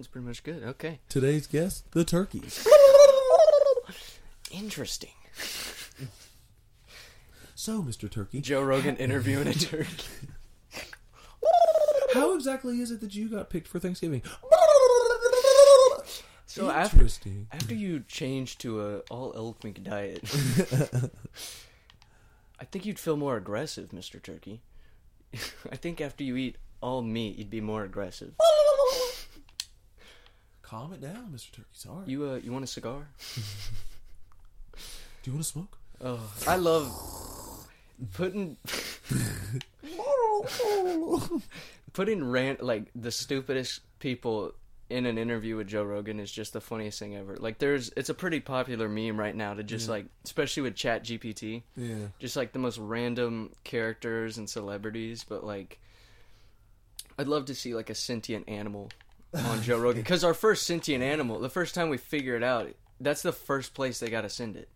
sounds pretty much good. Okay. Today's guest, the turkeys. Interesting. So, Mr. Turkey, Joe Rogan interviewing a turkey. how exactly is it that you got picked for Thanksgiving? So after Interesting. after you change to a all elk meat diet, I think you'd feel more aggressive, Mr. Turkey. I think after you eat all meat, you'd be more aggressive. Calm it down, Mr. Turkey. Sorry. You uh, you want a cigar? Do you want to smoke? Oh, I love putting putting rant like the stupidest people in an interview with Joe Rogan is just the funniest thing ever. Like there's it's a pretty popular meme right now to just like especially with Chat GPT, Yeah. just like the most random characters and celebrities, but like I'd love to see like a sentient animal on Joe Rogan cuz our first sentient animal, the first time we figure it out, that's the first place they got to send it.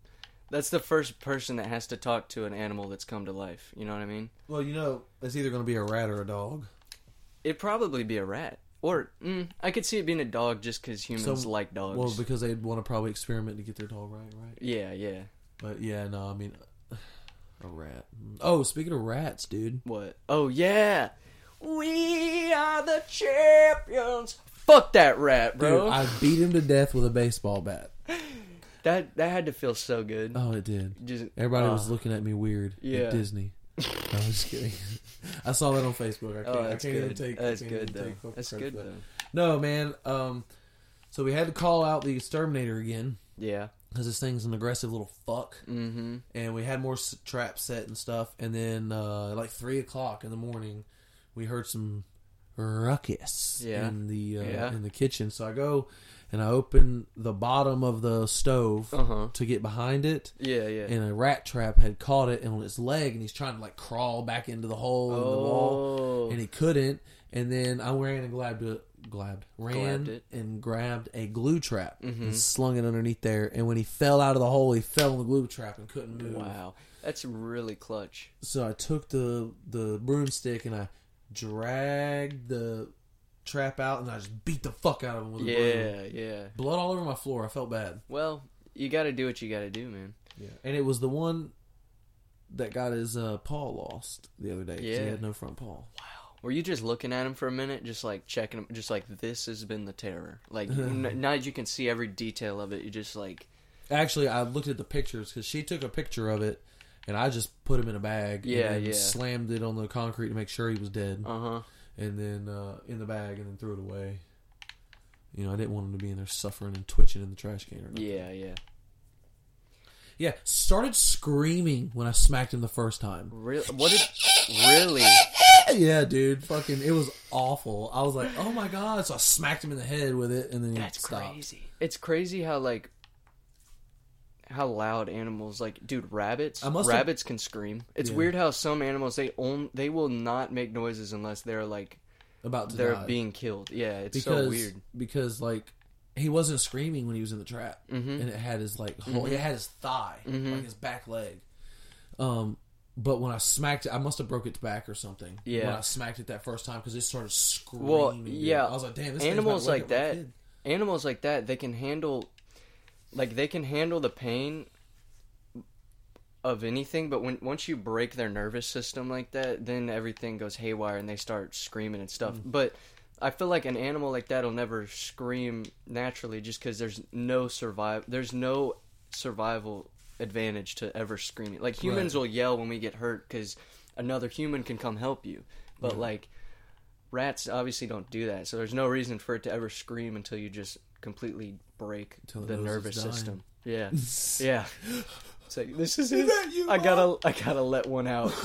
That's the first person that has to talk to an animal that's come to life. You know what I mean? Well, you know, it's either going to be a rat or a dog. It'd probably be a rat. Or mm, I could see it being a dog just because humans So- like dogs. Well, because they'd want to probably experiment to get their dog right, right? yeah, yeah. But yeah, no, I mean, a rat. Oh, speaking of rats, dude. What? Oh yeah, we are the champions. Fuck that rat, bro. Dude, I beat him to death with a baseball bat. that that had to feel so good. Oh, it did. Just Everybody oh. was looking at me weird Yeah. at Disney. I was just kidding. I saw that on Facebook. I can't, Oh, I can't even good. take. I That's good even though. take That's good though. No, man. Um, so we had to call out the exterminator again Yeah. because this thing's an aggressive little fuck. Mm-hmm. and we had more s- traps set and stuff. And then, uh, like three o'clock in the morning, we heard some ruckus Yeah. in the uh, Yeah. in the kitchen. So I go and I open the bottom of the stove Uh huh. to get behind it, Yeah, yeah. and a rat trap had caught it on its leg, and he's trying to like crawl back into the hole in the wall, oh. and he couldn't. And then I ran and grabbed it. Grabbed, ran Grabbed it. and grabbed a glue trap Mhm. and slung it underneath there. And when he fell out of the hole, he fell in the glue trap and couldn't move. Wow, that's really clutch. So I took the the broomstick and I dragged the trap out and I just beat the fuck out of him with a broom. Yeah, yeah. Blood all over my floor. I felt bad. Well, you got to do what you got to do, man. Yeah. And it was the one that got his uh, paw lost the other day. Yeah. He had no front paw. Wow. Were you just looking at him for a minute, just like checking him, just like this has been the terror? Like n- now that you can see every detail of it, you just like Actually, I looked at the pictures because she took a picture of it, and I just put him in a bag. Yeah, and yeah. Slammed it on the concrete to make sure he was dead, uh huh. and then uh, in the bag, and then threw it away. You know, I didn't want him to be in there suffering and twitching in the trash can. Or nothing. Yeah, yeah. Yeah, started screaming when I smacked him the first time. Really? What did? Really? Yeah, dude, fucking, it was awful. I was like, oh my god! So I smacked him in the head with it, and then he That's crazy. It's crazy how like how loud animals like dude rabbits must have- rabbits can scream. It's Yeah. weird how some animals they own they will not make noises unless they're like About to they're die. being killed. Yeah, it's because so weird. because like he wasn't screaming when he was in the trap, Mhm. and it had his like whole, it had his thigh, Mhm. like his back leg. Um, but when I smacked it, I must have broke its back or something. Yeah. when I smacked it that first time because it started screaming. Well, yeah, I was like, damn, this animals thing's about to like wake up my that animals like that they can handle like they can handle the pain of anything but when once you break their nervous system like that then everything goes haywire and they start screaming and stuff Mm. but i feel like an animal like that will never scream naturally just because there's no survive there's no survival advantage to ever screaming like humans Right. will yell when we get hurt because another human can come help you but Yeah. like rats obviously don't do that so there's no reason for it to ever scream until you just completely break the nervous system. Yeah. Yeah. It's like this is, it. that you, i gotta i gotta let one out.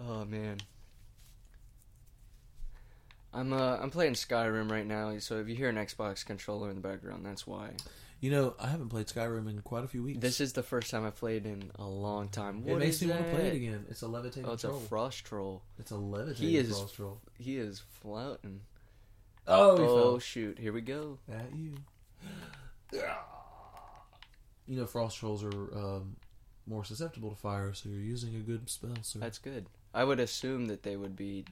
Oh man. I'm uh i'm playing skyrim right now so if you hear an xbox controller in the background that's why. You know, I haven't played Skyrim in quite a few weeks. this is the first time i've played in a long time. It What makes is me want to play it again. It's a levitating oh it's a frost troll. It's a levitating He is- frost troll. he is floating Oh, he oh shoot here we go At you. You know, frost trolls are um, more susceptible to fire, so you're using a good spell. So That's good. I would assume that they would be.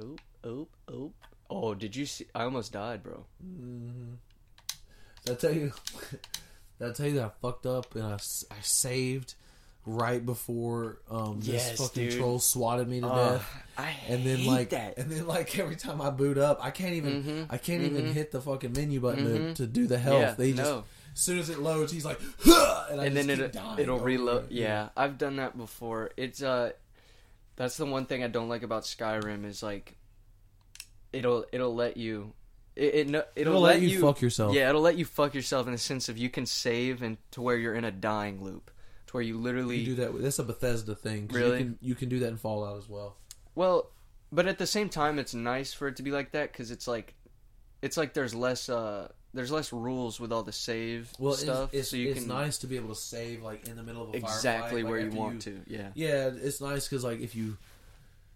Oh, oop, oop. Oh, did you see? I almost died, bro. Mm-hmm. Did I tell you? Did I tell you that I fucked up and I saved right before um, this Yes, fucking dude. troll swatted me to Uh, death? I And then like, that. and then like every time I boot up, I can't even, Mhm, I can't even mhm. hit the fucking menu button Mhm. to, to do the health. Yeah, they just, no. as soon as it loads, he's like, "Huh!" and, I and just then it dying it'll reload. it. Yeah, I've done that before. It's uh, that's the one thing I don't like about Skyrim is like, it'll it'll let you, it, it it'll, It'll let you fuck yourself. Yeah, it'll let you fuck yourself in the sense of you can save and to where you're in a dying loop, where you literally You do that. That's a Bethesda thing. Really? You can, you can do that in Fallout as well. Well, but at the same time, it's nice for it to be like that because it's like, it's like there's less uh there's less rules with all the save Well, stuff, it's, it's, so you it's can nice to be able to save like in the middle of a exactly firefight, like, where you after want to. Yeah, Yeah, it's nice because like if you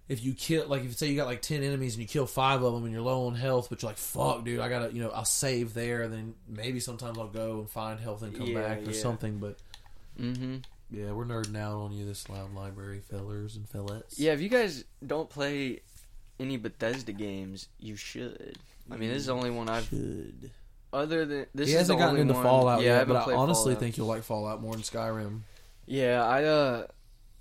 if you kill like if you say you got like ten enemies and you kill five of them and you're low on health, but you're like fuck, dude, I gotta you know I'll save there, then maybe sometimes I'll go and find health and come Yeah, back or yeah. something. But mm-hmm. yeah, we're nerding out on you this loud library, fellers and fellettes. Yeah, if you guys don't play any Bethesda games, you should. I mean, this is the only one I've. should. Other than this he is hasn't the gotten only into one, Fallout yeah, yet, but I honestly Fallout. think you'll like Fallout more than Skyrim Yeah, I uh,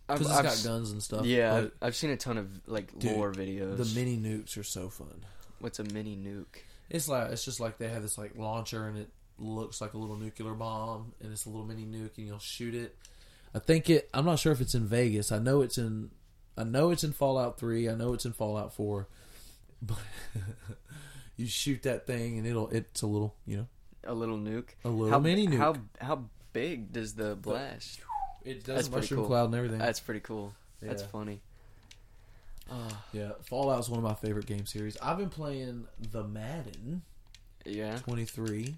I've, because it's I've got guns and stuff. Yeah, I've, I've seen a ton of like Dude, lore videos. the mini nukes are so fun. What's a mini nuke? It's like it's just like they have this like launcher and it looks like a little nuclear bomb and it's a little mini nuke and you'll shoot it. I think it. I'm not sure if it's in Vegas. I know it's in. I know it's in Fallout Three. I know it's in Fallout Four. But you shoot that thing and it'll. It's a little. You know. A little nuke. A little how, mini nuke. How how big does the blast? It does That's mushroom cool. cloud and everything. That's pretty cool. That's Yeah. funny. Ah, yeah, Fallout's one of my favorite game series. I've been playing the Madden yeah. 23.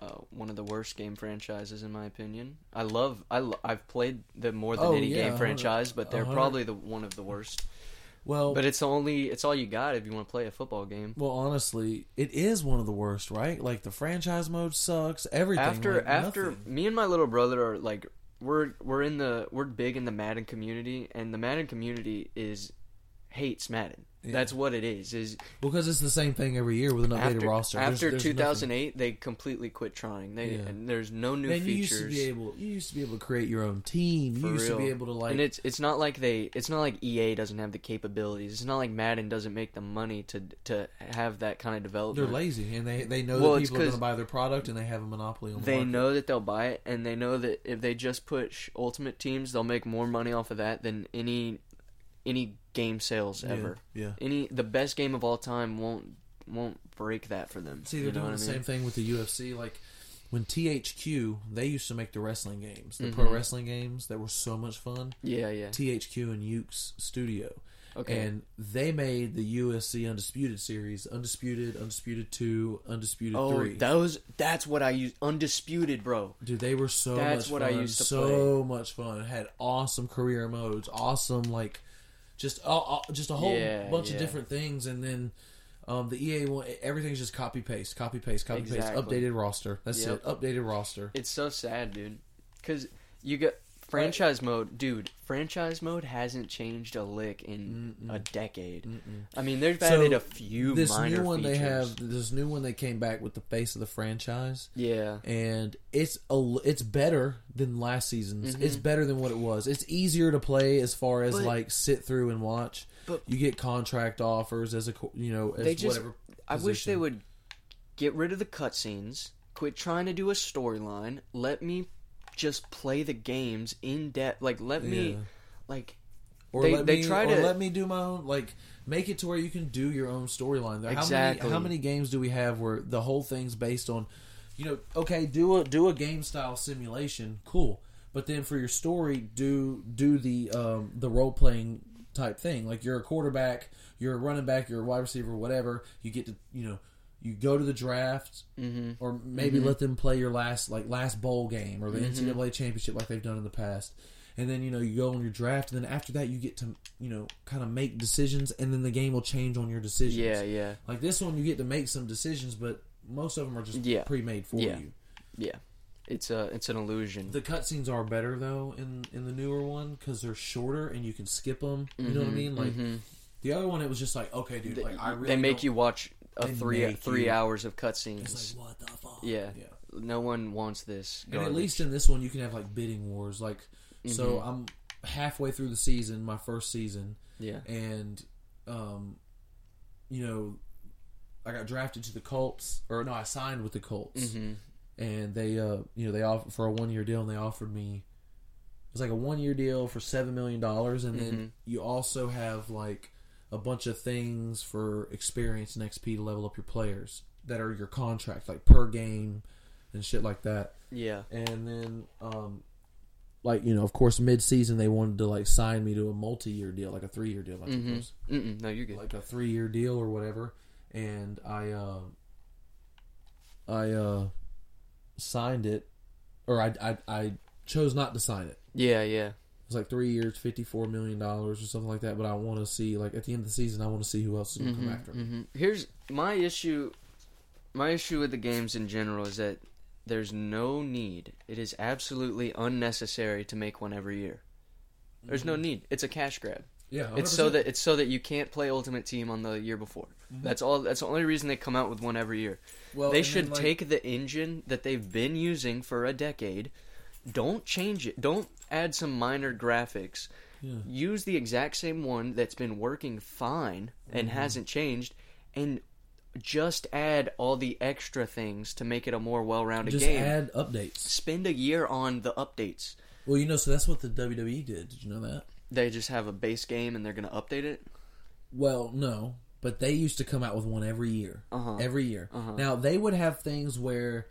Uh, one of the worst game franchises in my opinion. I love I lo- I've played the more than Oh, any yeah, game franchise, but they're hundred- probably the one of the worst. Well, But it's only it's all you got if you want to play a football game. Well, honestly, it is one of the worst, right? Like the franchise mode sucks. Everything after like, after nothing. me and my little brother are like we're we're in the we're big in the Madden community, and the Madden community is hates Madden. Yeah. That's what it is. Is because it's the same thing every year with an updated after, roster. There's- after there's 2008, they completely quit trying. They Yeah. and there's no new nothing. Man, you features. used to be able. You used to be able to create your own team. You For used to be able to like. and it's it's not like they it's not like EA doesn't have the capabilities. It's not like Madden doesn't make the money to to have that kind of development. they're lazy and they they know Well, that people are going to buy their product and they have a monopoly on. The They market. know that they'll buy it, and they know that if they just push Ultimate Teams, they'll make more money off of that than any any game sales ever. Yeah. Any the best game of all time won't won't break that for them. See, they're know doing the I mean? same thing with the UFC. Like when THQ, they used to make the wrestling games, the pro Mhm. wrestling games that were so much fun. Yeah, yeah. THQ and Yuke's Studio. Okay. And they made the UFC Undisputed series, Undisputed, Undisputed Two, Undisputed oh, Three. those that's what I use. Undisputed, bro. Dude, they were so That's much what fun. I used to so much fun. It had awesome career modes, awesome like just uh, uh, just a whole Yeah, bunch yeah. of different things, and then. Um, the EA one, everything's just copy paste, copy paste, copy Exactly. paste, updated roster. That's Yep. it. Updated roster. It's so sad, dude. Because you get franchise mode, dude. Franchise mode hasn't changed a lick in a decade. I mean, they've So, added a few This minor new one features. they have, this new one they came back with the face of the franchise. Yeah. and it's a, it's better than last season's. Mhm. It's better than what it was. It's easier to play as far as But- like sit through and watch. But- you get contract offers as a you know as They just- whatever. I wish they would get rid of the cutscenes, quit trying to do a storyline, let me just play the games in depth. Like, let me, Yeah. like, Or they- let they me, try or to- let me do my own like make it to where you can do your own storyline. How Exactly. many how many games do we have where the whole thing's based on you know okay do a do a game style simulation cool but then for your story do do the um the role playing type thing like you're a quarterback you're a running back you're a wide receiver whatever you get to you know you go to the draft mm-hmm. or maybe let them play your last like last bowl game or the Mm-hmm. NCAA championship like they've done in the past. And then you know you go on your draft, and then after that you get to you know kind of make decisions, and then the game will change on your decisions. yeah, yeah, Like this one, you get to make some decisions, but most of them are just Yeah. pre-made for Yeah. you. yeah. It's a, it's an illusion. The cutscenes are better though in in the newer one because they're shorter and you can skip them. You know what I Mhm, mean? Like mhm. The other one, it was just like, okay, dude, like I really they make you watch a They three make three you- hours of cutscenes. It's like what the fuck? yeah. yeah. no one wants this. And at garbage. least in this one, you can have like bidding wars. Like, so Mm-hmm. I'm halfway through the season, my first season, yeah, and um, you know, I got drafted to the Colts, or no, I signed with the Colts, hmm and they, uh, you know, they offered for a one year deal, and they offered me. It was like a one year deal for seven million dollars, and Mm-hmm. then you also have like a bunch of things for experience and XP to level up your players that are your contract, like per game and shit like that. yeah, And then, um, like you know, of course, mid season they wanted to like sign me to a multi year deal, like a three year deal, I think hmm was Mm-mm, no, you're good. like a three year deal or whatever. And I, uh, I uh, signed it, or I, I, I chose not to sign it. yeah, yeah, It was like three years, fifty four million dollars or something like that. But I want to see, like at the end of the season, I want to see who else is going to come after me. hmm Here's my issue. My issue with the games in general is that there's no need. It is absolutely unnecessary to make one every year. There's Mm-hmm. no need. It's a cash grab. Yeah, It's so that it's so that you can't play Ultimate Team on the year before. That's all. That's the only reason they come out with one every year. Well, they should then, like- take the engine that they've been using for a decade. Don't change it. Don't add some minor graphics. Yeah. Use the exact same one that's been working fine and Mm-hmm. hasn't changed, and just add all the extra things to make it a more well-rounded just game. add updates. Spend a year on the updates. Well, you know, so that's what the WWE did. Did you know that? They just have a base game and they're going to update it. Well, no, but they used to come out with one every year. Uh-huh. Every year. Now they would have things where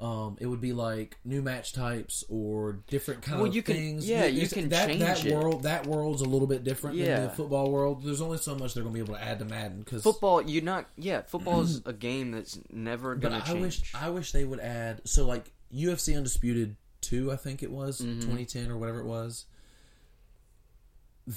um, it would be like new match types or different kind Well, of you can- things. yeah, you can that, change that it. world. That world's a little bit different than the football world. There's only so much they're going to be able to add to Madden because. Football, You're not yeah. Football is a game that's never gonna I change. wish I wish they would add so like UFC Undisputed two, I think it was Mm-hmm. 2010 or whatever it was.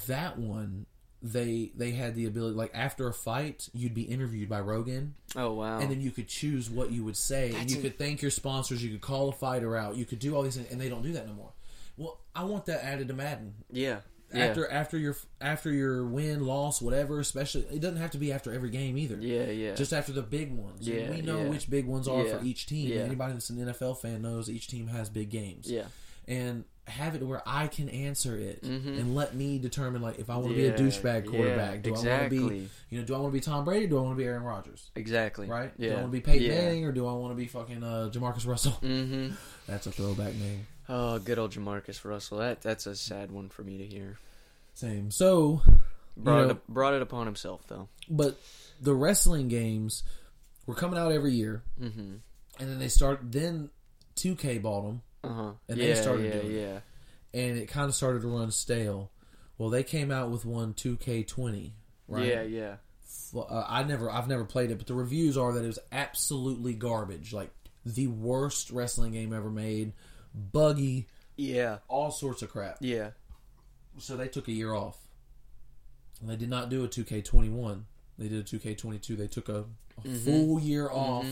That one, they they had the ability like after a fight, you'd be interviewed by Rogan, oh wow! and then you could choose what you would say, and you a- could thank your sponsors, you could call a fighter out, you could do all these things, and they don't do that no more. Well, I want that added to Madden. yeah, yeah, After after your after your win, loss, whatever, especially it doesn't have to be after every game either yeah, yeah. just after the big ones. And Yeah, we know yeah. which big ones are Yeah, for each team. yeah. Anybody that's an NFL fan knows each team has big games. yeah, And have it where I can answer it Mhm. and let me determine like if I want to Yeah, be a douchebag yeah, quarterback. do I want to be you know, do I want to be Tom Brady or do I want to be Aaron Rodgers? exactly. Right? Yeah. Do I want to be Peyton yeah. Manning or do I want to be fucking uh, JaMarcus Russell? Mm-hmm. That's a throwback name. Oh, good old JaMarcus Russell. That that's a sad one for me to hear. Same. So Brought know- it brought it upon himself though. but the wrestling games were coming out every year Mm-hmm. and then they start then 2K bought them Uh huh. And yeah, they started yeah, doing it. yeah. and it kind of started to run stale. Well, they came out with one 2K20, right? Yeah, yeah. Uh, I never, I've never played it, but the reviews are that it was absolutely garbage, like the worst wrestling game ever made, buggy, Yeah. all sorts of crap. Yeah. So they took a year off. And they did not do a 2K21. They did a 2K22. They took a, a full year off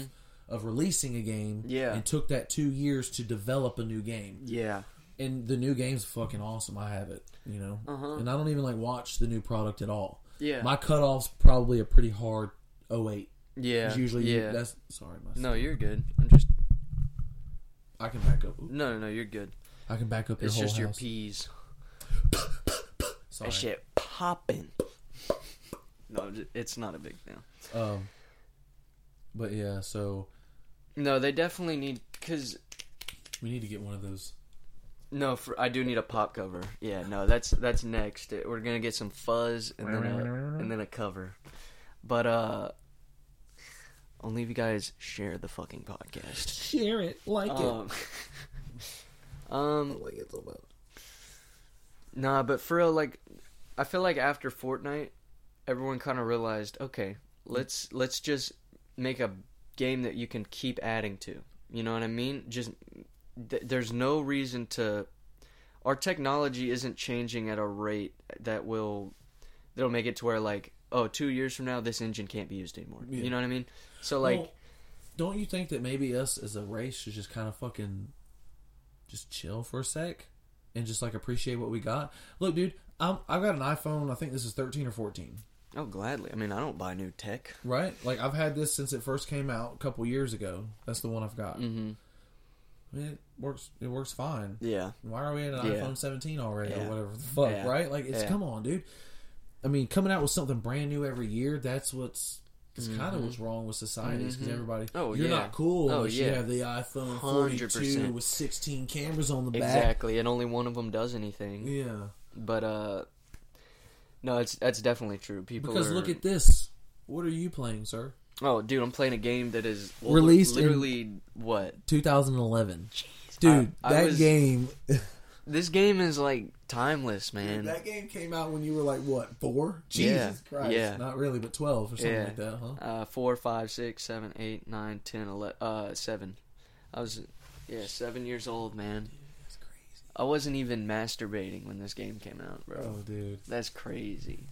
of releasing a game, Yeah. and took that two years to develop a new game. Yeah. and the new game's fucking awesome. I have it, you know, Uh-huh. and I don't even like watch the new product at all. Yeah. My cutoff's probably a pretty hard 08. yeah. Usually yeah. that's sorry, my no, you're good. I'm just I can back up. no, no, no. You're good. I can back up your It's just your house. peas. Sorry. That shit popping. No, it's not a big deal. Um, but yeah, so No, they definitely need because we need to get one of those. no, for, I do need a pop cover. Yeah, no, that's that's next. We're gonna get some fuzz and then a, and then a cover. But uh, only if you guys share the fucking podcast. Share it, like it. Um, um, Like it's about. Nah, but for real, like, I feel like after Fortnite, everyone kind of realized, okay, let's let's just make a game that you can keep adding to. You know what I mean? Just th- there's no reason to. Our technology isn't changing at a rate that will that'll make it to where like, oh, two years from now, this engine can't be used anymore. Yeah. You know what I mean? So like, Well, don't you think that maybe us as a race should just kind of fucking just chill for a sec and just like appreciate what we got? Look, dude, I'm, I've got an iPhone. I think this is 13 or 14. Oh, gladly. I mean, I don't buy new tech. right? Like I've had this since it first came out a couple years ago. That's the one I've got. Mm-hmm. I mean, it works. It works fine. Yeah. Why are we at an Yeah. iPhone 17 already Yeah. or whatever the fuck? Yeah. Right? Like it's Yeah. come on, dude. I mean, coming out with something brand new every year. That's what's. It's kind of what's wrong with society because Mhm. everybody. Oh, you're yeah. not cool Oh, unless you yeah. have the iPhone 100%. 42 with 16 cameras on the back. Exactly, and only one of them does anything. Yeah. But uh, no, it's that's definitely true. People Because are- look at this. What are you playing, sir? oh, dude, I'm playing a game that is Released in- literally what 2011. Dude, I- I that was- game. this game is like timeless, man. that game came out when you were like what four? Yeah, Jesus Christ! yeah. Not really, but twelve or something Yeah. like that, huh? Uh, four, five, six, seven, eight, nine, ten, eleven, uh, seven. I was, yeah, seven years old, man. I wasn't even masturbating when this game came out, bro. Oh, dude. That's crazy.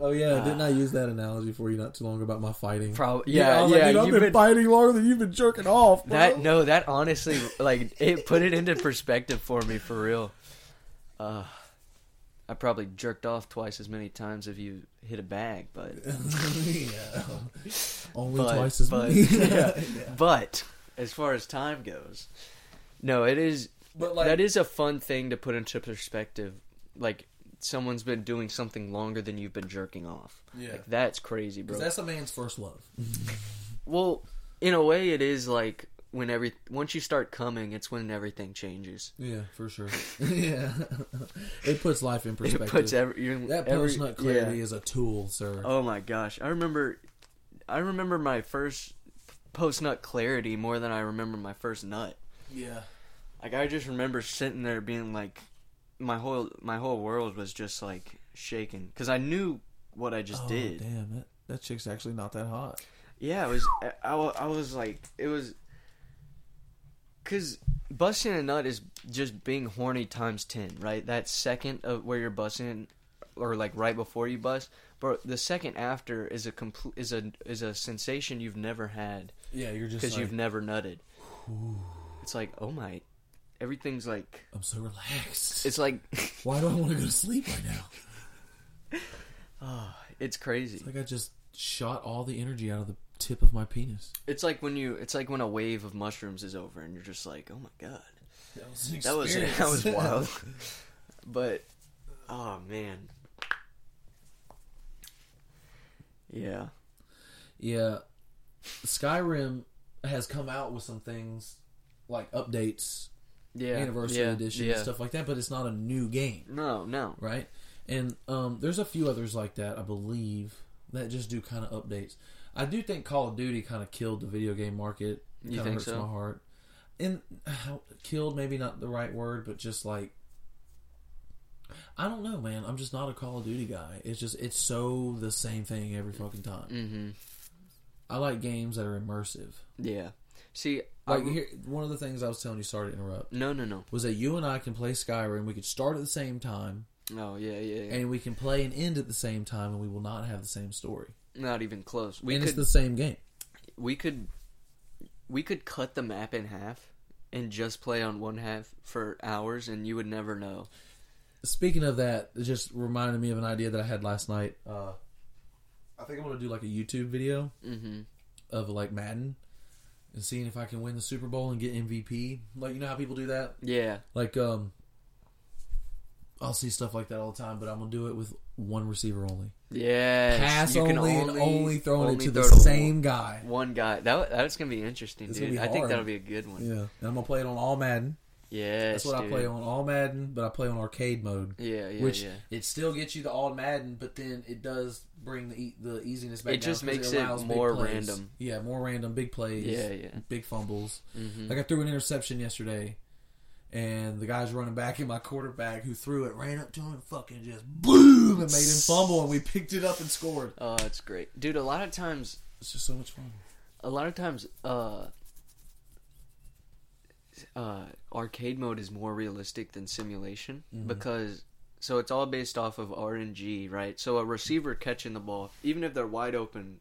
Oh yeah, Ah. didn't I use that analogy for you not too long about my fighting? Probably, yeah, was yeah. like, dude, I've been, been, fighting longer than you've been jerking off. Bro. that no, that honestly, like, it put it into perspective for me for real. Uh, I probably jerked off twice as many times if you hit a bag, but yeah. Only But- twice as but- many. yeah. but as far as time goes, no, it is But like, that is a fun thing to put into perspective. Like someone's been doing something longer than you've been jerking off. yeah, Like that's crazy, bro. that's a man's first love. Well, in a way, it is like when every once you start coming, it's when everything changes. Yeah, for sure. yeah, it puts life in perspective. It puts every, that every post nut clarity yeah. is a tool, sir. Oh my gosh, I remember, I remember my first post nut clarity more than I remember my first nut. Yeah, Like I just remember sitting there being like, my whole my whole world was just like shaking because I knew what I just oh, did. Damn, that that chick's actually not that hot. Yeah, it was. I, I was like, it was. Cause busting a nut is just being horny times ten, right? That second of where you're busting, or like right before you bust, but the second after is a complete is a is a sensation you've never had Yeah, you're just because like, you've never nutted. It's like, oh my, everything's like, I'm so relaxed. it's like, Why do I want to go to sleep right now? oh, it's crazy. It's like I just shot all the energy out of the tip of my penis. It's like when you, it's like when a wave of mushrooms is over and you're just like, oh my god. That was That was that was wild. but oh man. Yeah. yeah, Skyrim has come out with some things like updates, Yeah. anniversary yeah, edition, yeah. and stuff like that. But it's not a new game. No, no. right? And um, there's a few others like that, I believe, that just do kind of updates. I do think Call of Duty kind of killed the video game market. It You think hurts so? my heart. And uh, killed, maybe not the right word, but just like I don't know, man. I'm just not a Call of Duty guy. It's just it's so the same thing every fucking time. Mm-hmm. I like games that are immersive. Yeah. See, Like I, here, one of the things I was telling you, sorry to interrupt, no, no, no. was that you and I can play Skyrim. We could start at the same time, Oh, yeah, yeah, yeah. and we can play and end at the same time, and we will not have the same story. Not even close. We and could, it's the same game. we could, we could cut the map in half and just play on one half for hours, and you would never know. Speaking of that, it just reminded me of an idea that I had last night. Uh, I think I'm gonna do like a YouTube video Mm-hmm. of like Madden and seeing if I can win the Super Bowl and get MVP. Like you know how people do that. Yeah. Like um, I'll see stuff like that all the time, but I'm gonna do it with one receiver only. Yeah, Pass you only, can and only throwing only it to throw the to same guy. One guy. That that's gonna be interesting, It's dude. be I think that'll be a good one. Yeah, and I'm gonna play it on all Madden. Yes, That's what dude. I play on all Madden, but I play on arcade mode. Yeah, yeah, which yeah. it still gets you the all Madden, but then it does bring the e- the easiness back. It just makes it big more random. Yeah, more random, big plays. Yeah, yeah. big fumbles. hmm Like I threw an interception yesterday, and the guy's running back, and my quarterback who threw it ran up to him, and fucking just boom, and made him fumble, and we picked it up and scored. Oh, that's great, dude. A lot of times, It's just so much fun. a lot of times, uh, uh, arcade mode is more realistic than simulation Mm-hmm. because so it's all based off of RNG, right? So a receiver catching the ball, even if they're wide open,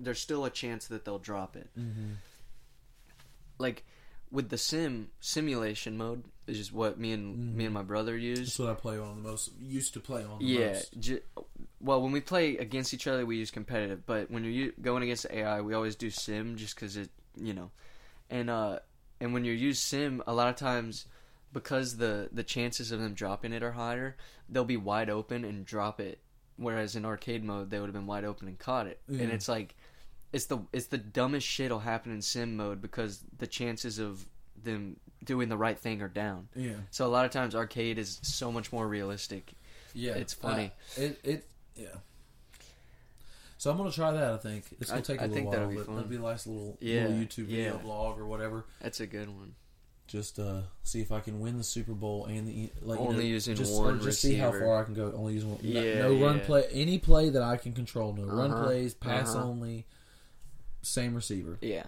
there's still a chance that they'll drop it. Mm-hmm. Like with the sim simulation mode, is just what me and me and my brother use. That's what I play on the most. Used to play on. The Yeah, well, when we play against each other, we use competitive. But when you're going against AI, we always do sim, just because it, you know, and uh, and when you use sim, a lot of times because the the chances of them dropping it are higher, they'll be wide open and drop it. Whereas in arcade mode, they would have been wide open and caught it. Yeah. And it's like, it's the it's the dumbest shit'll happen in sim mode because the chances of them doing the right thing are down. Yeah. So a lot of times arcade is so much more realistic. Yeah, It's funny. I- it it yeah. So I'm gonna try that. I think it's gonna I- take a I little think while, that'll be fun. that'll be a nice little, Yeah, little YouTube video yeah. blog or whatever. That's a good one. Just uh, see if I can win the Super Bowl and the like. you Only know, using just, one just see how far I can go. Only using one. no- Yeah, no run yeah. play. Any play that I can control. No run Uh-huh, plays. Pass uh-huh. only. Same receiver. Yeah,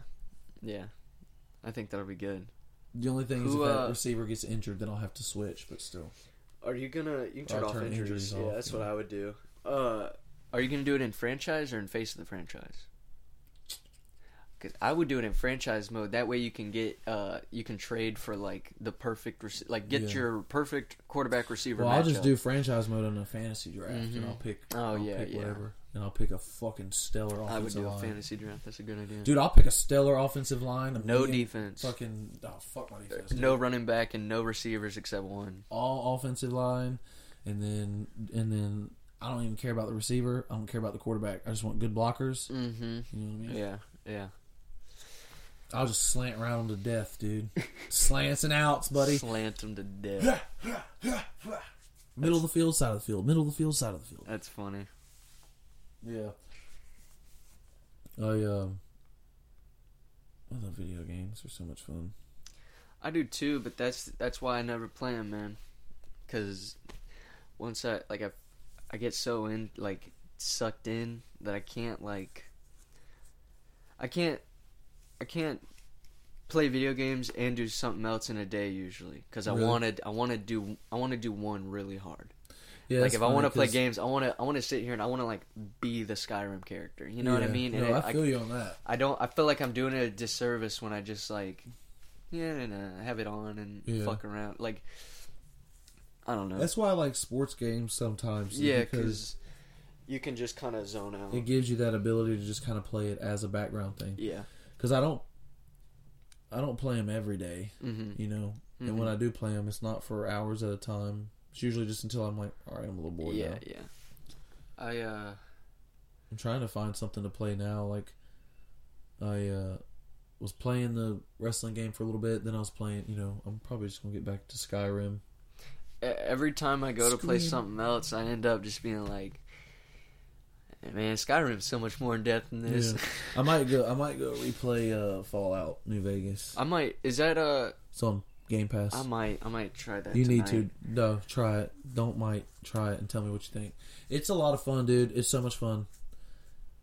yeah. I think that'll be good. The only thing is if Who, that uh, receiver gets injured, then I'll have to switch. But still, Are you gonna? You can I'll turn injuries Yeah, off, that's yeah. what I would do. Uh, are you gonna do it in franchise or in face of the franchise? Because I would do it in franchise mode. That way you can get, uh, you can trade for like the perfect, rec- like get Yeah. your perfect quarterback receiver. well, I'll just do franchise mode in a fantasy draft, and Mhm. I'll pick. Oh, I'll yeah, pick yeah. whatever, and I'll pick a fucking stellar offensive I would do a line. fantasy draft. That's a good idea. Dude, I'll pick a stellar offensive line. no defense, Fucking oh fuck my defense. dude. no running back, and no receivers except one. all offensive line, and then and then I don't even care about the receiver. I don't care about the quarterback. I just want good blockers. Mm-hmm. You know what I mean? Yeah, yeah. I'll just slant around them to death, dude. Slants and outs, buddy. Slant them to death. Middle of the field, side of the field. Middle of the field, side of the field. That's funny. Yeah. I um. I love video games. They're so much fun. I do too, but that's that's why I never play them, man. Because once I like I, I get so in like sucked in that I can't like. I can't, I can't play video games and do something else in a day usually because I Really? wanted I want to do I want to do one really hard. Yeah, like if I want to play games, I want to I want to sit here and I want to like be the Skyrim character. You know what I Yeah. mean? No, And I it- feel you on that. I don't. I feel like I'm doing it a disservice when I just like, yeah, nah, uh, nah, have it on and Yeah. fuck around. Like, I don't know. That's why I like sports games sometimes. yeah, because you can just kind of zone out. it gives you that ability to just kind of play it as a background thing. yeah. Because I don't, I don't play them every day, Mm-hmm. you know. And when I do play them, it's not for hours at a time. It's usually just until I'm like, all right, I'm a little bored Yeah, now. yeah. I uh, I'm trying to find something to play now. Like, I uh, was playing the wrestling game for a little bit. Then I was playing. You know, I'm probably just gonna get back to Skyrim. Every time I go to play something else, I end up just being like, man, Skyrim's so much more in depth than this. Yeah. I might go. I might go replay uh, Fallout New Vegas. I might. Is that uh? It's on Game Pass. I might. I might try that. You need to no try it. Don't might try it and tell me what you think. It's a lot of fun, dude. It's so much fun,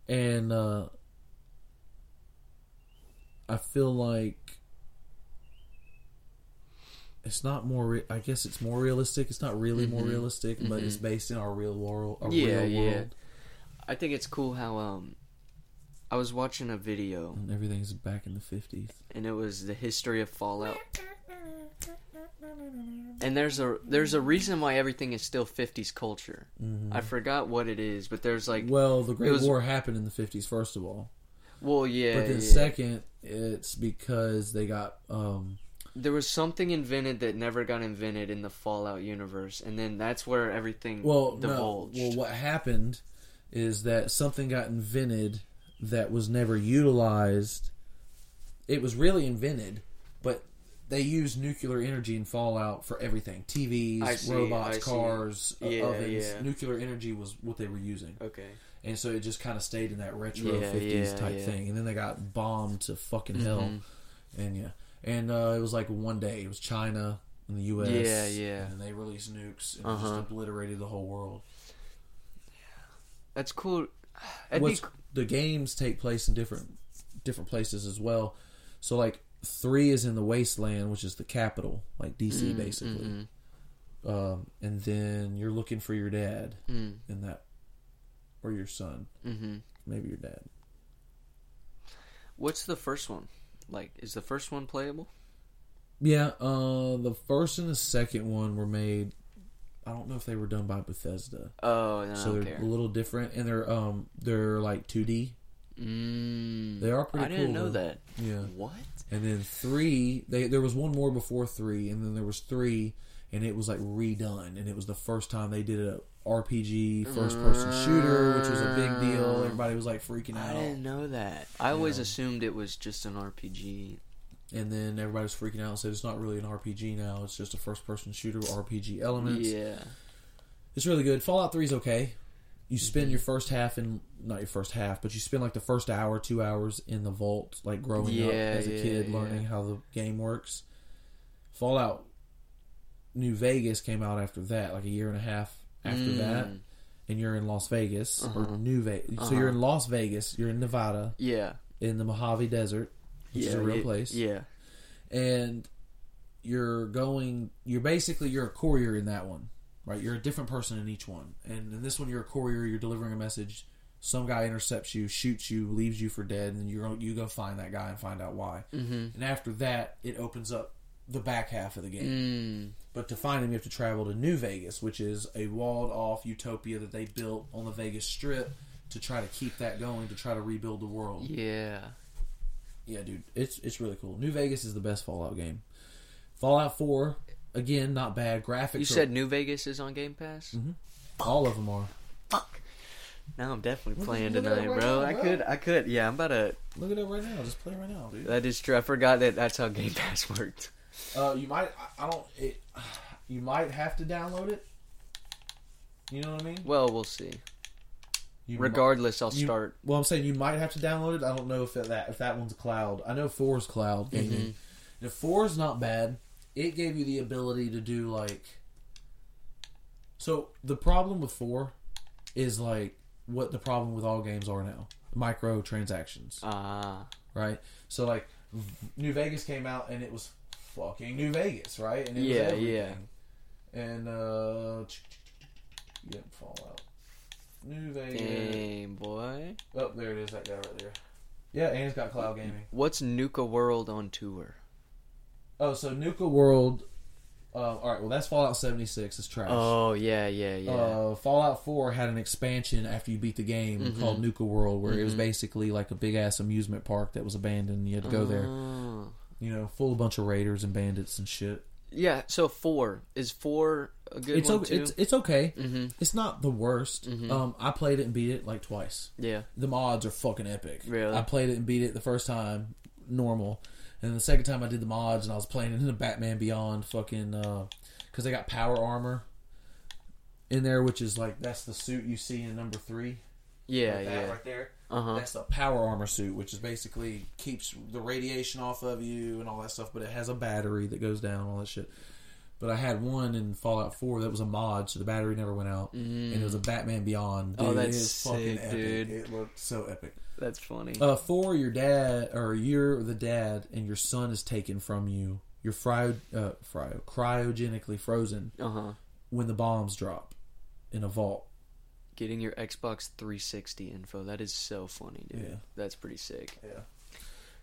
and uh I feel like it's not more. Re- I guess it's more realistic. It's not really more Mhm. realistic, but Mhm. it's based in our real world. Our Yeah, real yeah. world, I think it's cool how um I was watching a video and everything's back in the fifties. and it was the history of Fallout. And there's a there's a reason why everything is still 50s culture. Mm-hmm. I forgot what it is, but there's like Well, the Great was- War happened in the fifties, first of all. well, yeah, but then yeah. second, it's because they got um there was something invented that never got invented in the Fallout universe, and then that's where everything Well, divulged. no. Well, what happened is that something got invented that was never utilized. It was really invented, but they used nuclear energy in Fallout for everything: TVs, see, robots, cars, uh, Yeah, ovens. yeah. Nuclear energy was what they were using, okay, and so it just kind of stayed in that retro Yeah, fifties yeah, type yeah. thing. And then they got bombed to fucking hell, Mhm. and yeah, and uh, it was like one day. It was China and the U.S. Yeah, yeah. and they released nukes and Uh-huh. just obliterated the whole world. Yeah, that's cool. Be the games take place in different different places as well. So like three is in the wasteland, which is the capital, like DC Mm, basically. mhm, Um, and then you're looking for your dad mm, in that, or your son, mhm. maybe your dad. What's the first one? Like, is the first one playable? Yeah, uh, the first and the second one were made I don't know if they were done by Bethesda, Oh, no, so they're care. a little different, and they're um they're like 2D. Mm, They are pretty I didn't cool, know though. that. Yeah, What? and then three. They there was one more before three, and then there was three, and it was like redone, and it was the first time they did a RPG first person shooter, which was a big deal. Everybody was like freaking out. I didn't know that. I always Yeah. assumed it was just an RPG. And then everybody was freaking out and said it's not really an RPG now. It's just a first person shooter with RPG elements. Yeah. It's really good. Fallout 3 is okay. You spend Mm-hmm. your first half in not your first half, but you spend like the first hour, two hours in the vault, like growing up as a yeah, kid, yeah. learning how the game works. Fallout New Vegas came out after that, like a year and a half after Mm. that, and you're in Las Vegas or Uh-huh. New Vegas. So Uh-huh. you're in Las Vegas. You're in Nevada, Yeah. in the Mojave Desert, which yeah. is a real yeah, place Yeah. and you're going you're basically you're a courier in that one right you're a different person in each one and in this one you're a courier you're delivering a message some guy intercepts you shoots you leaves you for dead and you're you go find that guy and find out why Mm-hmm. and after that it opens up the back half of the game Mm. but to find him you have to travel to new vegas which is a walled off utopia that they built on the vegas strip to try to keep that going to try to rebuild the world Yeah. yeah, dude, it's it's really cool. New Vegas is the best Fallout game. Fallout Four, again, not bad. Graphics. You are- said New Vegas is on Game Pass. all of them are. Fuck. Now I'm definitely playing look at it tonight, right bro. now, I could. I could. Yeah, I'm about to. Look at it right now. Just play right now, dude. That is true. I forgot that that's how Game Pass worked. Uh, you might. I- I don't. It, you might have to download it. You know what I mean? Well, we'll see. You Regardless, I'll you- start. Well, I'm saying you might have to download it. I don't know if that if that one's cloud. I know four is cloud. Mhm. If four is not bad, it gave you the ability to do like. So the problem with four is like what the problem with all games are now: microtransactions, Ah. right? So like, New Vegas came out and it was fucking New Vegas, right? And it Yeah, was yeah. And uh, yep, Fallout, New Vegas. Dang, boy. Oh, there it is. That guy right there. Yeah, and it's got cloud gaming. What's Nuka World on tour? Oh, so Nuka World. Uh, all right, well that's Fallout 76. It's trash. Oh yeah, yeah, yeah. Uh, Fallout 4 had an expansion after you beat the game Mhm. called Nuka World, where it was Mhm. basically like a big ass amusement park that was abandoned. and You had to go there, Oh. You know, full of bunch of raiders and bandits and shit. Yeah. So four is four a good It's one okay. too. It's it's okay. mm-hmm. It's not the worst. Mhm. Um, I played it and beat it like twice. Yeah. The mods are fucking epic. Really? I played it and beat it the first time normal, and the second time I did the mods and I was playing it in the Batman Beyond fucking because they got power armor in there, which is like that's the suit you see in number three. Yeah, Like that yeah. right there. Uh huh. That's the power armor suit, which is basically keeps the radiation off of you and all that stuff. But it has a battery that goes down, all that shit. But I had one in Fallout Four that was a mod, so the battery never went out, and it was a Batman Beyond. Dude, Oh, that's sick, epic. dude. It looked so epic. That's funny. Uh, four, your dad or you're the dad, and your son is taken from you. You're cryo, uh, cryo, cryogenically frozen Uh huh. when the bombs drop in a vault. Getting your Xbox 360 info. That is so funny, dude. Yeah. That's pretty sick. Yeah,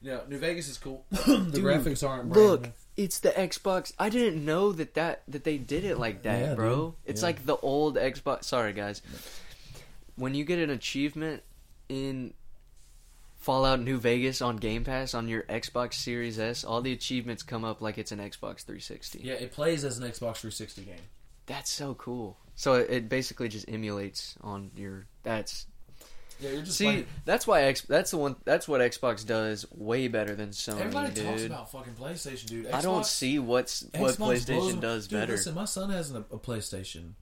yeah. New Vegas is cool. the Dude, graphics aren't Look, new. it's the Xbox. I didn't know that that that they did it like that, Yeah, bro. dude. It's Yeah. like the old Xbox. Sorry, guys. When you get an achievement in Fallout New Vegas on Game Pass on your Xbox Series S, all the achievements come up like it's an Xbox 360. Yeah, it plays as an Xbox 360 game. That's so cool. So it, it basically just emulates on your. That's Yeah, you're just see. playing. That's why X. That's the one. That's what Xbox does way better than Sony, Everybody dude. talks about fucking PlayStation, dude. I don't see what's what Xbox PlayStation does Dude, better. Listen, my son has a, a PlayStation,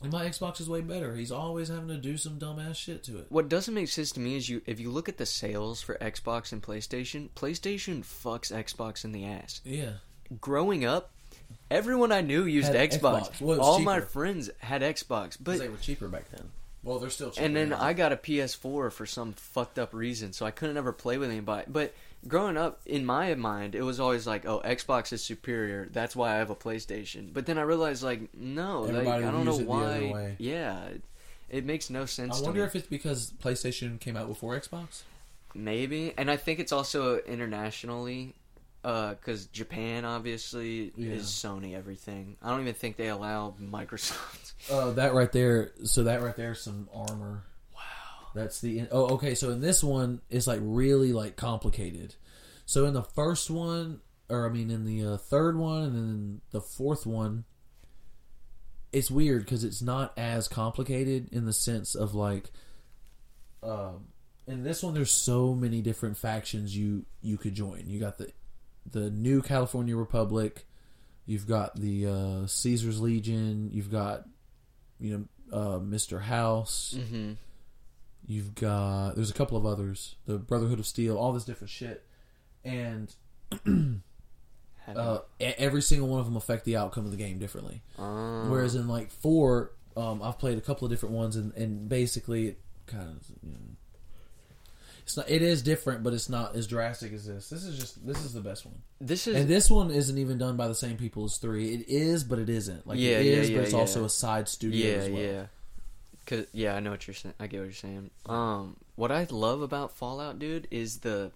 and my Xbox is way better. He's always having to do some dumbass shit to it. What doesn't make sense to me is you if you look at the sales for Xbox and PlayStation, PlayStation fucks Xbox in the ass. Yeah, Growing up, everyone I knew used Had Xbox. Xbox. Well, it was All my cheaper. friends had Xbox, but they were cheaper back then. Well, they're still cheaper. and then now. I got a PS4 for some fucked up reason, so I couldn't ever play with anybody. But growing up, in my mind, it was always like, "Oh, Xbox is superior. That's why I have a PlayStation." But then I realized, like, no, like Everybody I don't views know it the other why. way. Yeah, it, it makes no sense. I to wonder me. if it's because PlayStation came out before Xbox. Maybe, and I think it's also internationally because Japan obviously Yeah. is Sony everything. I don't even think they allow Microsoft. Uh, that right there. So that right there is some armor. Wow. That's the. Oh, okay. So in this one, it's like really like complicated. So in the first one, or I mean, in the uh, third one, and then the fourth one, it's weird because it's not as complicated in the sense of like. Um, in this one, there's so many different factions you you could join. You got the the new California Republic. You've got the uh, Caesar's Legion. You've got you know uh, Mr. House. Mm-hmm. You've got there's a couple of others, the Brotherhood of Steel, all this different shit, and uh, every single one of them affect the outcome of the game differently. Uh, Whereas in like four, um, I've played a couple of different ones, and, and basically it kind of you know, it's not. It is different, but it's not as drastic as this. This is just this is the best one, this is and this one isn't even done by the same people as three. It is, but it isn't. Like Yeah, it yeah, yeah, but it's also a side studio yeah, as well. yeah. Cause yeah, I know what you're saying. I get what you're saying. Um, what I love about Fallout, dude, is the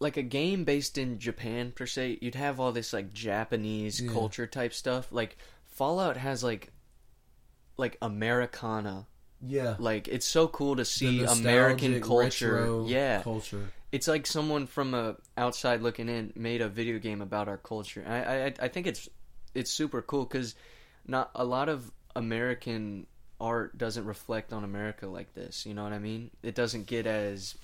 like a game based in Japan per se. You'd have all this like Japanese culture type stuff. Like Fallout has like like Americana. Yeah. Like it's so cool to see American culture. Yeah, culture. it's like someone from a outside looking in made a video game about our culture. I I, I think it's it's super cool because not a lot of American art doesn't reflect on America like this. You know what I mean? It doesn't get as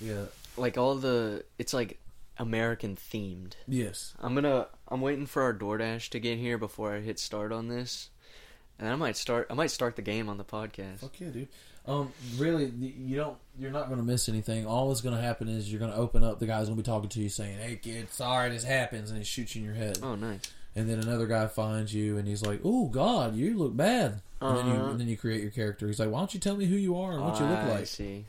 Yeah. like all the it's like American themed. Yes. I'm gonna I'm waiting for our DoorDash to get here before I hit start on this. And I might start I might start the game on the podcast. Fuck yeah, dude. Um, really, you don't. You're not going to miss anything. All that's going to happen is you're going to open up. The guy's going to be talking to you, saying, "Hey, kid, sorry this happens," and he shoots you in your head. Oh nice. And then another guy finds you, and he's like, "Oh God, you look bad." And, then you, Uh-huh. and then you create your character. He's like, "Why don't you tell me who you are and what you look I like?" see.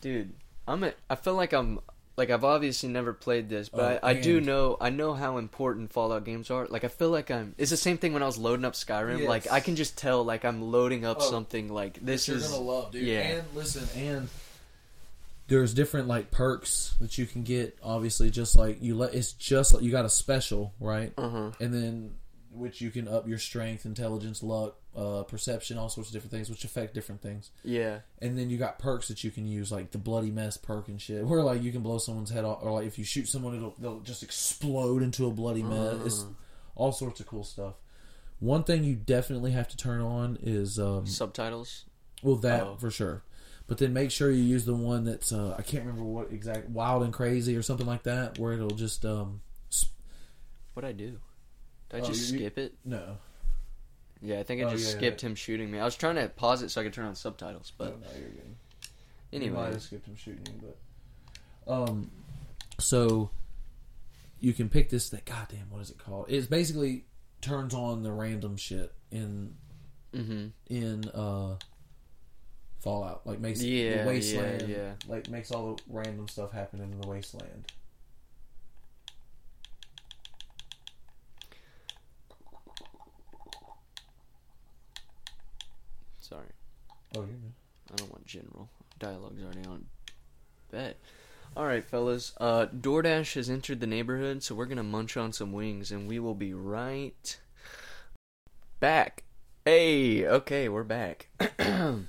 Dude, I'm a, I feel like I'm like I've obviously never played this, but Oh, I, I do know I know how important Fallout games are. Like I feel like I'm it's the same thing when I was loading up Skyrim. Like I can just tell like I'm loading up Oh, something like this you're is gonna love, dude. yeah. And listen, and there's different like perks that you can get. Obviously, just like you let it's just like you got a special, right? uh-huh. and then which you can up your strength, intelligence, luck, uh, perception, all sorts of different things, which affect different things. Yeah. And then you got perks that you can use, like the bloody mess perk and shit, where like you can blow someone's head off, or like if you shoot someone, it'll they'll just explode into a bloody mess. It's all sorts of cool stuff. One thing you definitely have to turn on is um, Subtitles. well that Oh. for sure, but then make sure you use the one that's uh, I can't remember what exact wild and crazy or something like that, where it'll just um What'd I do? Did I Oh, just you- skip it? no Yeah, I think I Oh, just yeah, skipped him shooting me. I was trying to pause it so I could turn on subtitles, but no, no, you're good. You might have skipped him shooting you, but um, so you can pick this thing. Goddamn, what is it called? It's basically turns on the random shit in Mm-hmm. in uh Fallout. Like makes Yeah, the wasteland. yeah, yeah. Like makes all the random stuff happen in the wasteland. Sorry. Oh, you're. I don't want general. Dialogue's already on. Bet. Alright, fellas. Uh, DoorDash has entered the neighborhood, so we're gonna munch on some wings, and we will be right back. Hey, okay, we're back. And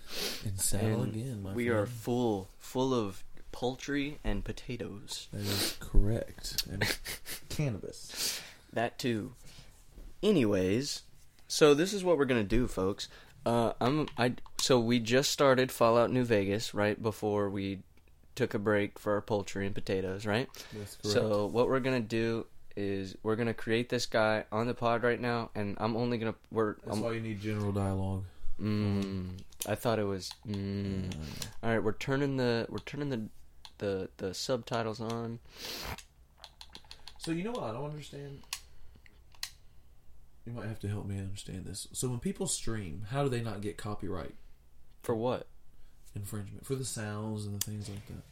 saddle again, we friend. are full, full of poultry and potatoes. That is correct. And cannabis. That too. Anyways, so this is what we're gonna do, folks. Uh, I'm I so we just started Fallout New Vegas right before we took a break for our poultry and potatoes, right? That's correct. So what we're gonna do is we're gonna create this guy on the pod right now, and I'm only gonna we're That's I'm, why you need general dialogue. mm, I thought it was mm. all right. We're turning the we're turning the the the subtitles on. So you know what I don't understand? You might have to help me understand this. So when people stream, how do they not get copyright For what? infringement for the sounds and the things like that?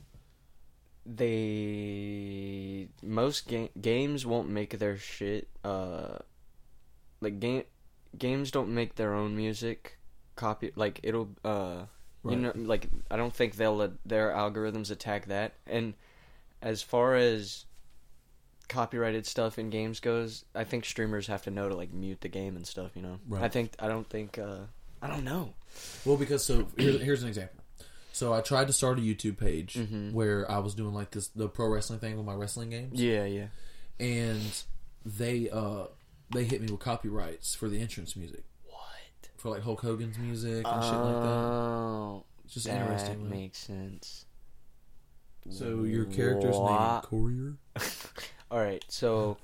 they most ga- games won't make their shit uh like game games don't make their own music copy like it'll uh You know, like I don't think they'll let their algorithms attack that. And as far as copyrighted stuff in games goes, I think streamers have to know to like mute the game and stuff. You know, Right. I think I don't think uh, I don't know. Well, because so here, here's an example. So I tried to start a YouTube page Mhm. where I was doing like this the pro wrestling thing with my wrestling games, Yeah, yeah. and they uh they hit me with copyrights for the entrance music What? for like Hulk Hogan's music and shit like that. Oh, just that interesting. makes sense. So your character's name What? Courier. All right, so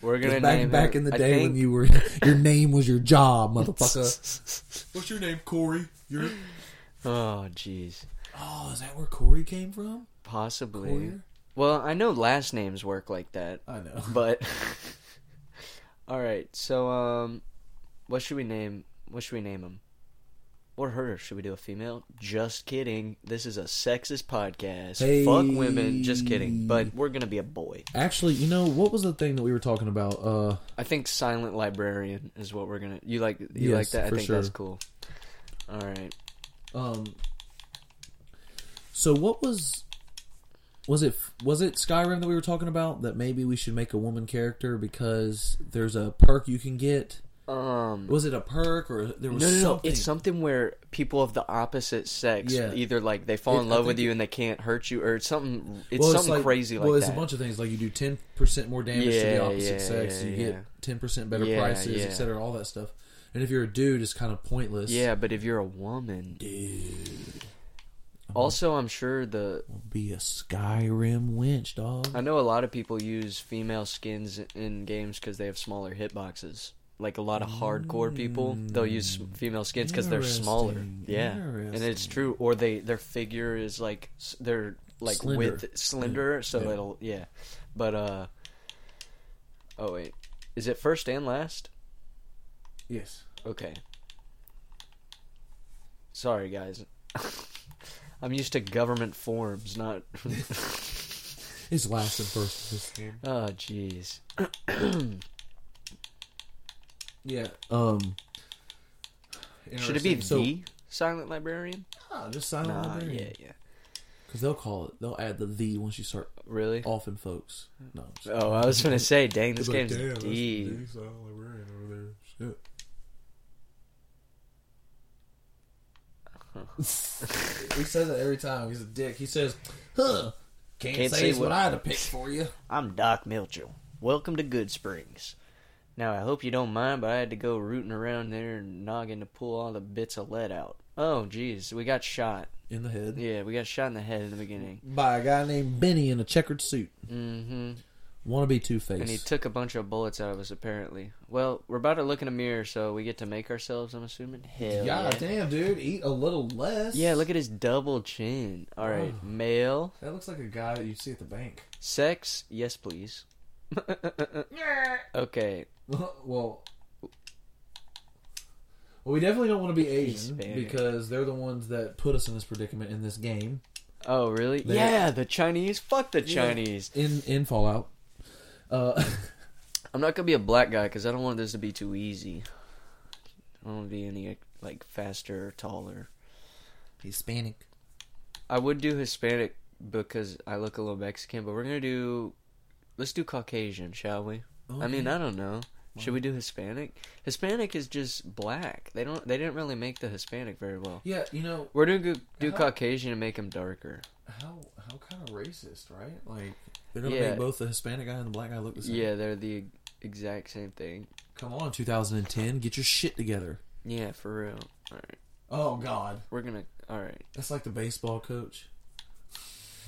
we're gonna back name back her- in the I day when you were your name was your job, motherfucker. What's your name, Corey? You're Oh, jeez. oh, is that where Corey came from? Possibly. Courier. Well, I know last names work like that, I know. but all right. So, um, what should we name? What should we name him? Or her? Should we do a female? Just kidding. This is a sexist podcast. Fuck women. Just kidding. But we're gonna be a boy. Actually, you know what was the thing that we were talking about? Uh, I think silent librarian is what we're gonna. You like? You Yes, like that? I think sure. that's cool. All right. um. So what was was it was it Skyrim that we were talking about that maybe we should make a woman character because there's a perk you can get? Um. Was it a perk or there was No, no, no. It's something where people of the opposite sex Yeah. either like they fall It- in I love with think you and they can't hurt you, or it's something. It's Well, something like- crazy like well, it's that. a bunch of things like you do ten percent more damage to the Yeah, opposite yeah, sex, yeah, you yeah. get ten percent better Yeah, prices, yeah. etc. All that stuff. And if you're a dude, it's kind of pointless. yeah, but if you're a woman, dude, also I'm sure the be a Skyrim wench, dog. I know a lot of people use female skins in games because they have smaller hitboxes. Like a lot of hardcore people, they'll use female skins because they're smaller. Yeah, and it's true. Or they their figure is like they're like Slender. width slender, so Yeah. it'll yeah. But uh, oh wait, is it first and last? Yes. Okay. Sorry, guys. I'm used to government forms, not. It's last and first this game. oh, jeez. Yeah. Um. Should it be So, the silent librarian? Ah, just silent Nah, librarian. yeah, yeah. Because they'll call it. They'll add the the once you start Really? Often, folks. No. I'm Oh, I was gonna say, dang, this They'll be like, game's "Damn, that's deep. the silent librarian over there. Shit. he says that every time. He's a dick. He says, "Huh? Can't, Can't say, say what what- I had to pick for you." I'm Doc Mitchell. Welcome to Goodsprings. Now, I hope you don't mind, but I had to go rooting around there and noggin to pull all the bits of lead out. Oh, jeez, we got shot. In the head Yeah, we got shot in the head in the beginning. by a guy named Benny in a checkered suit. Mm-hmm. Want to be Two Face? And he took a bunch of bullets out of us, apparently. Well, we're about to look in a mirror, so we get to make ourselves, I'm assuming? Hell yeah. Damn, dude, eat a little less. Yeah, look at his double chin. All right, male, That looks like a guy that you see at the bank. sex, yes, please. okay, well, well, we definitely don't want to be Asian because they're the ones that put us in this predicament in this game Oh, really? They- yeah, the Chinese. Fuck the Yeah. Chinese. in in Fallout. Uh, I'm not gonna be a black guy because I don't want this to be too easy. I don't want to be any like faster or taller. Hispanic. I would do Hispanic because I look a little Mexican, but we're gonna do. Let's do Caucasian, shall we? I mean, I don't know. Should we do Hispanic? Hispanic is just black. They don't. They didn't really make the Hispanic very well. Yeah, you know We're gonna go- do How- Caucasian and make them darker. how how kind of racist, right? Like they're gonna Yeah. make both the Hispanic guy and the black guy look the same. Yeah, they're the exact same thing. Come on, 2010, get your shit together. Yeah, for real. All right, Oh God, we're gonna. All right. that's like the baseball coach.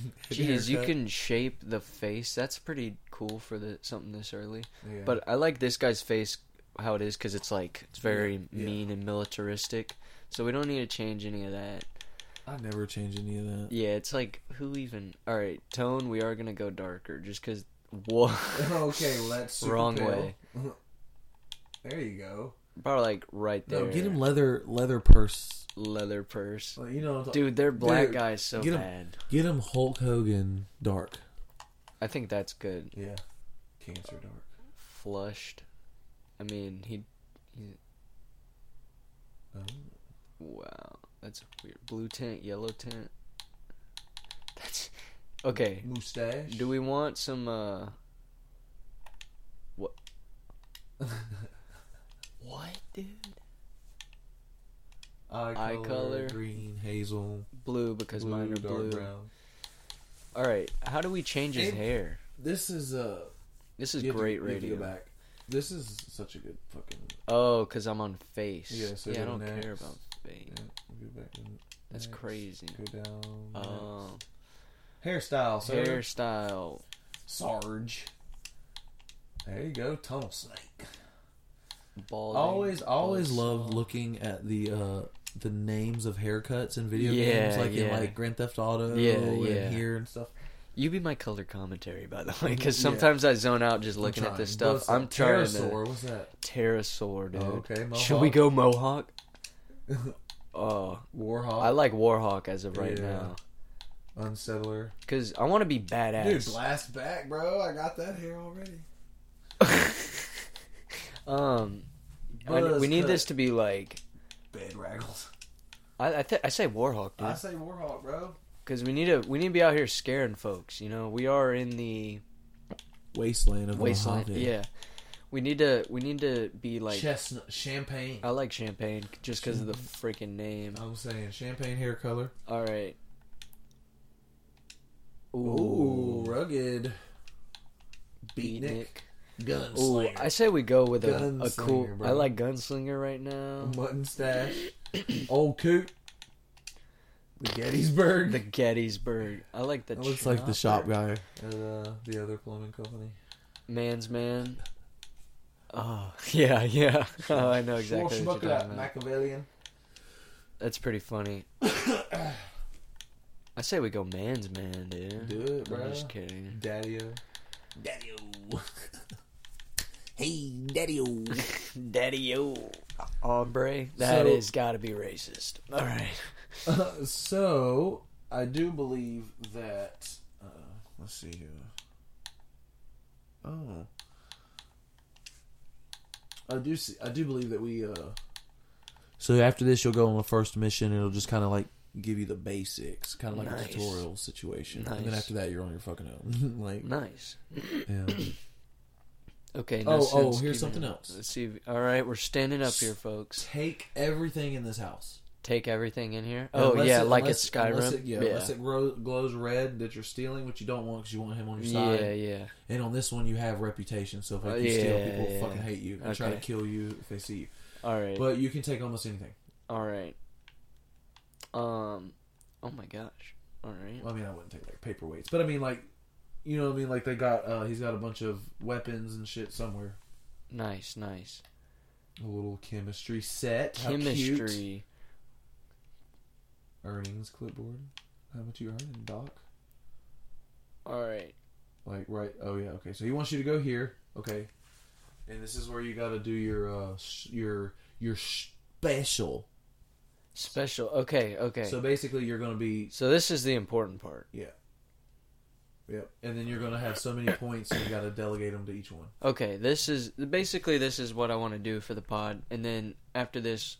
Jeez, you can shape the face. That's pretty cool for the something this early. Yeah. But I like this guy's face how it is because it's like it's very Yeah, mean and militaristic. So we don't need to change any of that. I never change any of that. Yeah, it's like who even? All right, tone. We are gonna go darker just because. Whoa, okay, well that's Wrong pale. way. there you go. Probably like right there. No, get him leather leather purse. leather purse. Like, you know, Dude, their black Dude, guy's so get him- bad. Get him Hulk Hogan dark. I think that's good. Yeah. Cancer dark. Flushed. I mean, he. he Oh. wow, That's weird. Blue tint, yellow tint. That's okay. Mustache. Do we want some? uh What? what, dude? eye color, eye color? green, hazel, Blue because blue, mine are dark blue. brown. All right. How do we change his And- hair? This is uh. This is you have to- great you have to go radio. back. This is such a good fucking. Oh, because I'm on face. Yeah, so yeah I don't next. care about face. Yeah, go back and That's next, crazy. Go down. Oh, next. hairstyle. Sir. hairstyle. Sarge. There you go, tunnel snake. Bald. always, always loved looking at the uh the names of haircuts in video Yeah, games, like in yeah. like Grand Theft Auto, Yeah, and yeah. here and stuff. You be my color commentary, by the way, because Yeah. sometimes I zone out just looking at this stuff. What's I'm that? trying Pterosaur, to What's that? pterosaur, dude. Oh, okay, Should we Mohawk. go mohawk? Oh, Warhawk. I like warhawk as of right Yeah. now Unsettler. because I want to be badass. Dude, blast back, bro. I got that hair already. um, I- Buzz we need cut. this to be like Bed raggles. I I, th- I say warhawk, I dude, say Warhawk, bro. because we need to we need to be out here scaring folks. You know, we are in the Wasteland of wasteland. Mojave. Yeah, we need to we need to be like. Chestnut, champagne. I like champagne just because of the freaking name. I'm saying champagne hair color. All right. Ooh, rugged. Beatnik. Ooh, Gunslinger. I say we go with a, a cool. Bro. I like gunslinger right now. Mutton stash. Old coot. The Gettysburg. The Gettysburg. I like the. that looks like the shop guy at uh, the other plumbing company. Man's man. Oh yeah, yeah. Oh, I know exactly what you're talking about. Machiavellian. That's pretty funny. I say we go man's man, dude. Do it, I'm bro. just kidding. Daddy-o. Daddy-o. hey, Daddy-o. Daddy yo, hombre. That So- is got to be racist. All right. Uh, so, I do believe that. Uh, let's see here. Oh. I do see. I do believe that we. Uh, so after this, you'll go on the first mission, and it'll just kind of like give you the basics, kind of like Nice. a tutorial situation. And then Nice. after that, you're on your fucking own. like, Nice. yeah. Okay. Oh, no oh, sense here's something it. else. Let's see. All right, we're standing up here, folks. take everything in this house. Take everything in here. Oh Unless yeah, it- like unless- it's Skyrim. Unless it, yeah, yeah. unless it grow, glows red that you're stealing, which you don't want because you want him on your side. yeah, yeah. And on this one, you have reputation, so if like, Uh, you steal, people yeah. fucking hate you and try to kill you if they see you. All right. But you can take almost anything. All right. Um. Oh my gosh. All right. Well, I mean, I wouldn't take like paperweights, but I mean, like, you know what I mean? Like they got, uh, he's got a bunch of weapons and shit somewhere. Nice, nice. A little chemistry set. Chemistry. Earnings clipboard. How much you earning, Doc? All right. Like right? Oh yeah. Okay. So he wants you to go here. Okay. And this is where you got to do your uh sh- your your special. Special. Okay. Okay. So basically, you're going to be So this is the important part. yeah. Yep. And then you're going to have so many points, and you got to delegate them to each one. Okay. This is basically this is what I want to do for the pod, and then after this,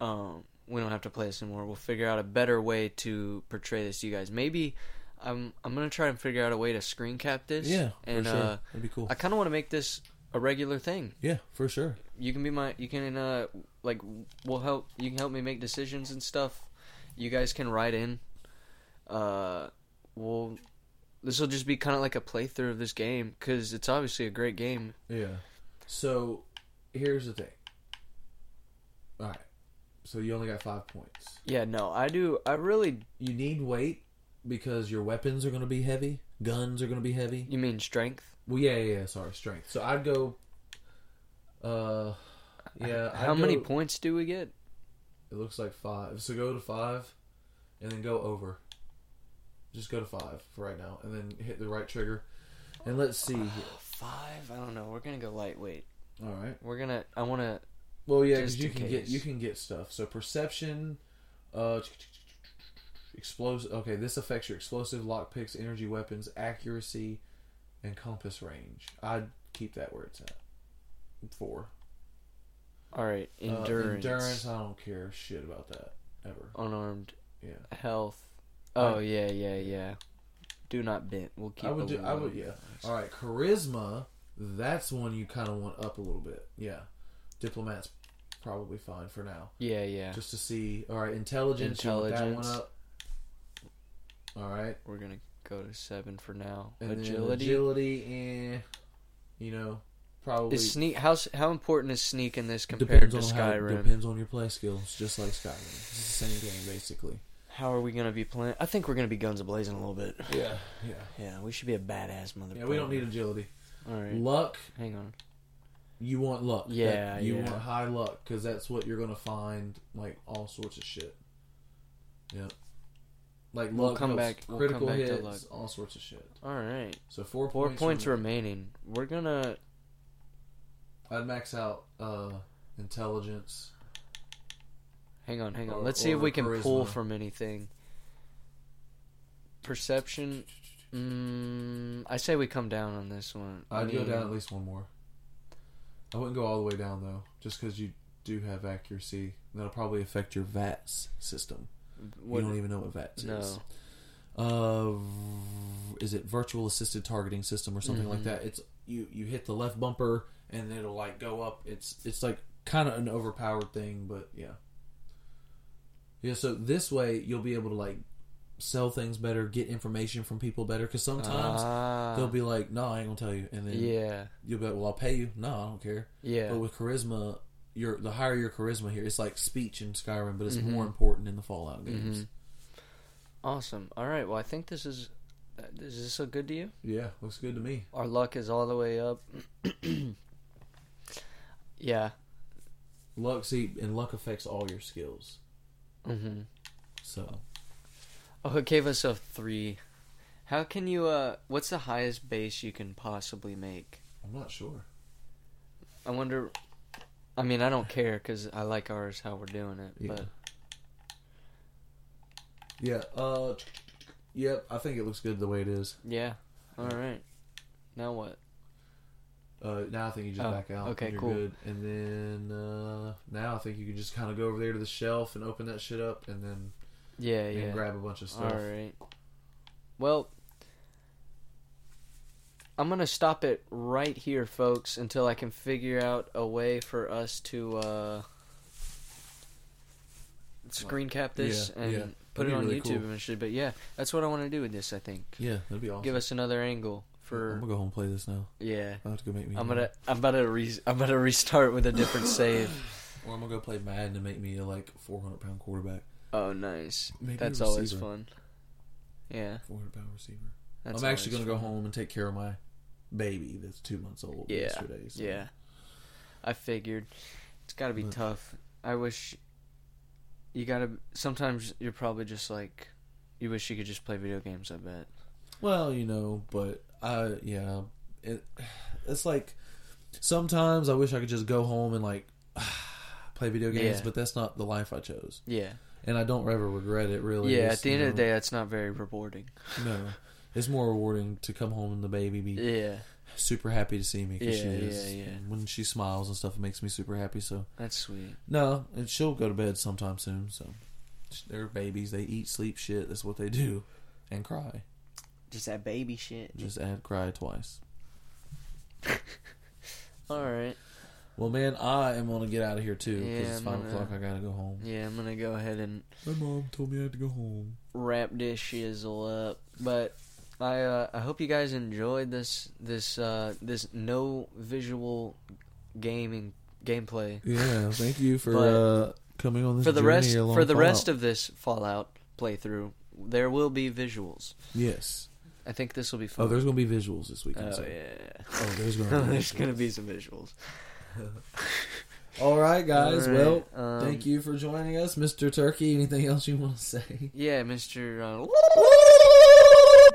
um, we don't have to play this anymore. We'll figure out a better way to portray this to you guys. Maybe. I'm I'm gonna try and figure out a way to screen cap this. Yeah. and for sure. uh, that'd be cool. I kind of want to make this a regular thing. yeah, for sure. you can be my you can uh like we'll help you can help me make decisions and stuff you guys can write in uh we'll this will just be kind of like a playthrough of this game because it's obviously a great game Yeah. So here's the thing. All right. So you only got five points. yeah no i do i really You need weight because your weapons are going to be heavy. Guns are going to be heavy. you mean strength Well, yeah, yeah, yeah. Sorry, strength. So I'd go. Uh, yeah. how I'd many go- points do we get It looks like five. So go to five, and then go over. Just go to five for right now, and then hit the right trigger. And let's see here. five i don't know we're gonna go lightweight All right. we're gonna i want to Well, yeah, because you can get you can get stuff. So perception, uh, explosive. Okay, this affects your explosive, lockpicks, energy weapons, accuracy, and compass range. I'd keep that where it's at. Four. all right Uh, endurance endurance. I don't care shit about that. ever. unarmed Yeah. health. Oh yeah, yeah, yeah. Do not bent. We'll keep. I would do. I would. Yeah. All right. Charisma. That's one you kind of want up a little bit. Yeah. Diplomat's probably fine for now. Yeah, yeah. Just to see. All right. Intelligence. want that Intelligence. one up. All right. We're gonna go to seven for now. And agility. agility and you know probably Is sneak how how important is sneak in this compared depends to on how Skyrim? depends on your play skills, just like Skyrim. It's the same game basically. How are we gonna be playing? I think we're gonna be guns a blazing a little bit. Yeah. Yeah. Yeah, we should be a badass mother. Yeah. We don't need agility. All right, Luck. hang on. You want luck. That- Yeah, you yeah. want high luck because that's what you're gonna find. Like all sorts of shit. Yep. Like We'll luck come back- we'll critical come back hits, all sorts of shit. All right, So four, four points. points remaining. remaining. We're gonna. I'd max out uh, intelligence. Hang on, hang on. Or- Let's see if we can pull from anything. Perception. Mm, I say we come down on this one. I I'd go down at least one more. I wouldn't go all the way down though, just because you do have accuracy. That'll probably affect your VATS system. What, you don't even know what VATS no. is. Uh, is it virtual assisted targeting system or something like Mhm. that? It's you you hit the left bumper and it'll like go up. It's it's like kind of an overpowered thing, but yeah. Yeah, so this way you'll be able to like sell things better, get information from people better. Because sometimes Ah, they'll be like, "No, I ain't gonna tell you," and then yeah, you'll be like, "Well, I'll pay you." No, I don't care. yeah. But with charisma, your the higher your charisma here, it's like speech in Skyrim, but it's Mhm. more important in the Fallout games. Mhm. Awesome. All right. Well, I think this is. uh, Is this so good to you? Yeah, looks good to me. Our luck is all the way up. yeah. Luck, see, and luck affects all your skills. Hmm So Oh, it gave us a three. How can you? uh What's the highest base you can possibly make? I'm not sure. I wonder. I mean, I don't care because I like ours how we're doing it. Yeah. But Yeah. Uh. Yep. I think it looks good the way it is. yeah. All right. Now what? Uh. Now I think you just Oh, back out. okay, cool. Good. And then uh, now I think you can just kind of go over there to the shelf and open that shit up, and then Yeah, and yeah. grab a bunch of stuff. All right. Well, I'm gonna stop it right here, folks, until I can figure out a way for us to uh, screen cap this Yeah, and yeah. put it on really YouTube cool. and shit. But yeah, that's what I want to do with this. I think Yeah, that'd be awesome. give us another angle I'm gonna go home and play this now. yeah. I have to go make me. I'm gonna I'm about to re- I'm about to restart with a different save. Or I'm gonna go play Madden and make me a like 400 pound quarterback, Oh, nice. Maybe That's always fun. Yeah, 400 pound receiver. that's I'm actually gonna go home and take care of my baby that's two months old. Yeah, yesterday. so- Yeah, I figured it's got to be But- tough. I wish you gotta. Sometimes you're probably just like you wish you could just play video games. I bet. Well, you know, but I yeah, it, it's like sometimes I wish I could just go home and like play video games, Yeah. but that's not the life I chose, Yeah, and I don't ever regret it. Really, yeah. It's, At the end of the day, that's not very rewarding. no, it's more rewarding to come home and the baby be Yeah, super happy to see me because she Yeah, is. yeah, yeah. When she smiles and stuff, it makes me super happy. So that's sweet. no, and she'll go to bed sometime soon. So they're babies; they eat, sleep, shit. That's what they do, and cry. Just that baby shit. Just add cry twice. All right. Well, man, I am gonna get out of here too because Yeah, it's five gonna- o'clock. I gotta go home. Yeah, I'm gonna go ahead and My mom told me I had to go home. wrap this shizzle up. But I uh, I hope you guys enjoyed this this uh, this no visual gaming gameplay. Yeah, thank you for uh, coming on this for the rest for the rest of this Fallout playthrough, there will be visuals. yes. I think this will be fun. Oh, there's gonna be visuals this weekend. Oh so- yeah. Oh, there's gonna be. There's gonna be some visuals. All right, guys. All right, Well, um, thank you for joining us, Mr. Turkey. Anything else you want to say? Yeah, Mister. Uh,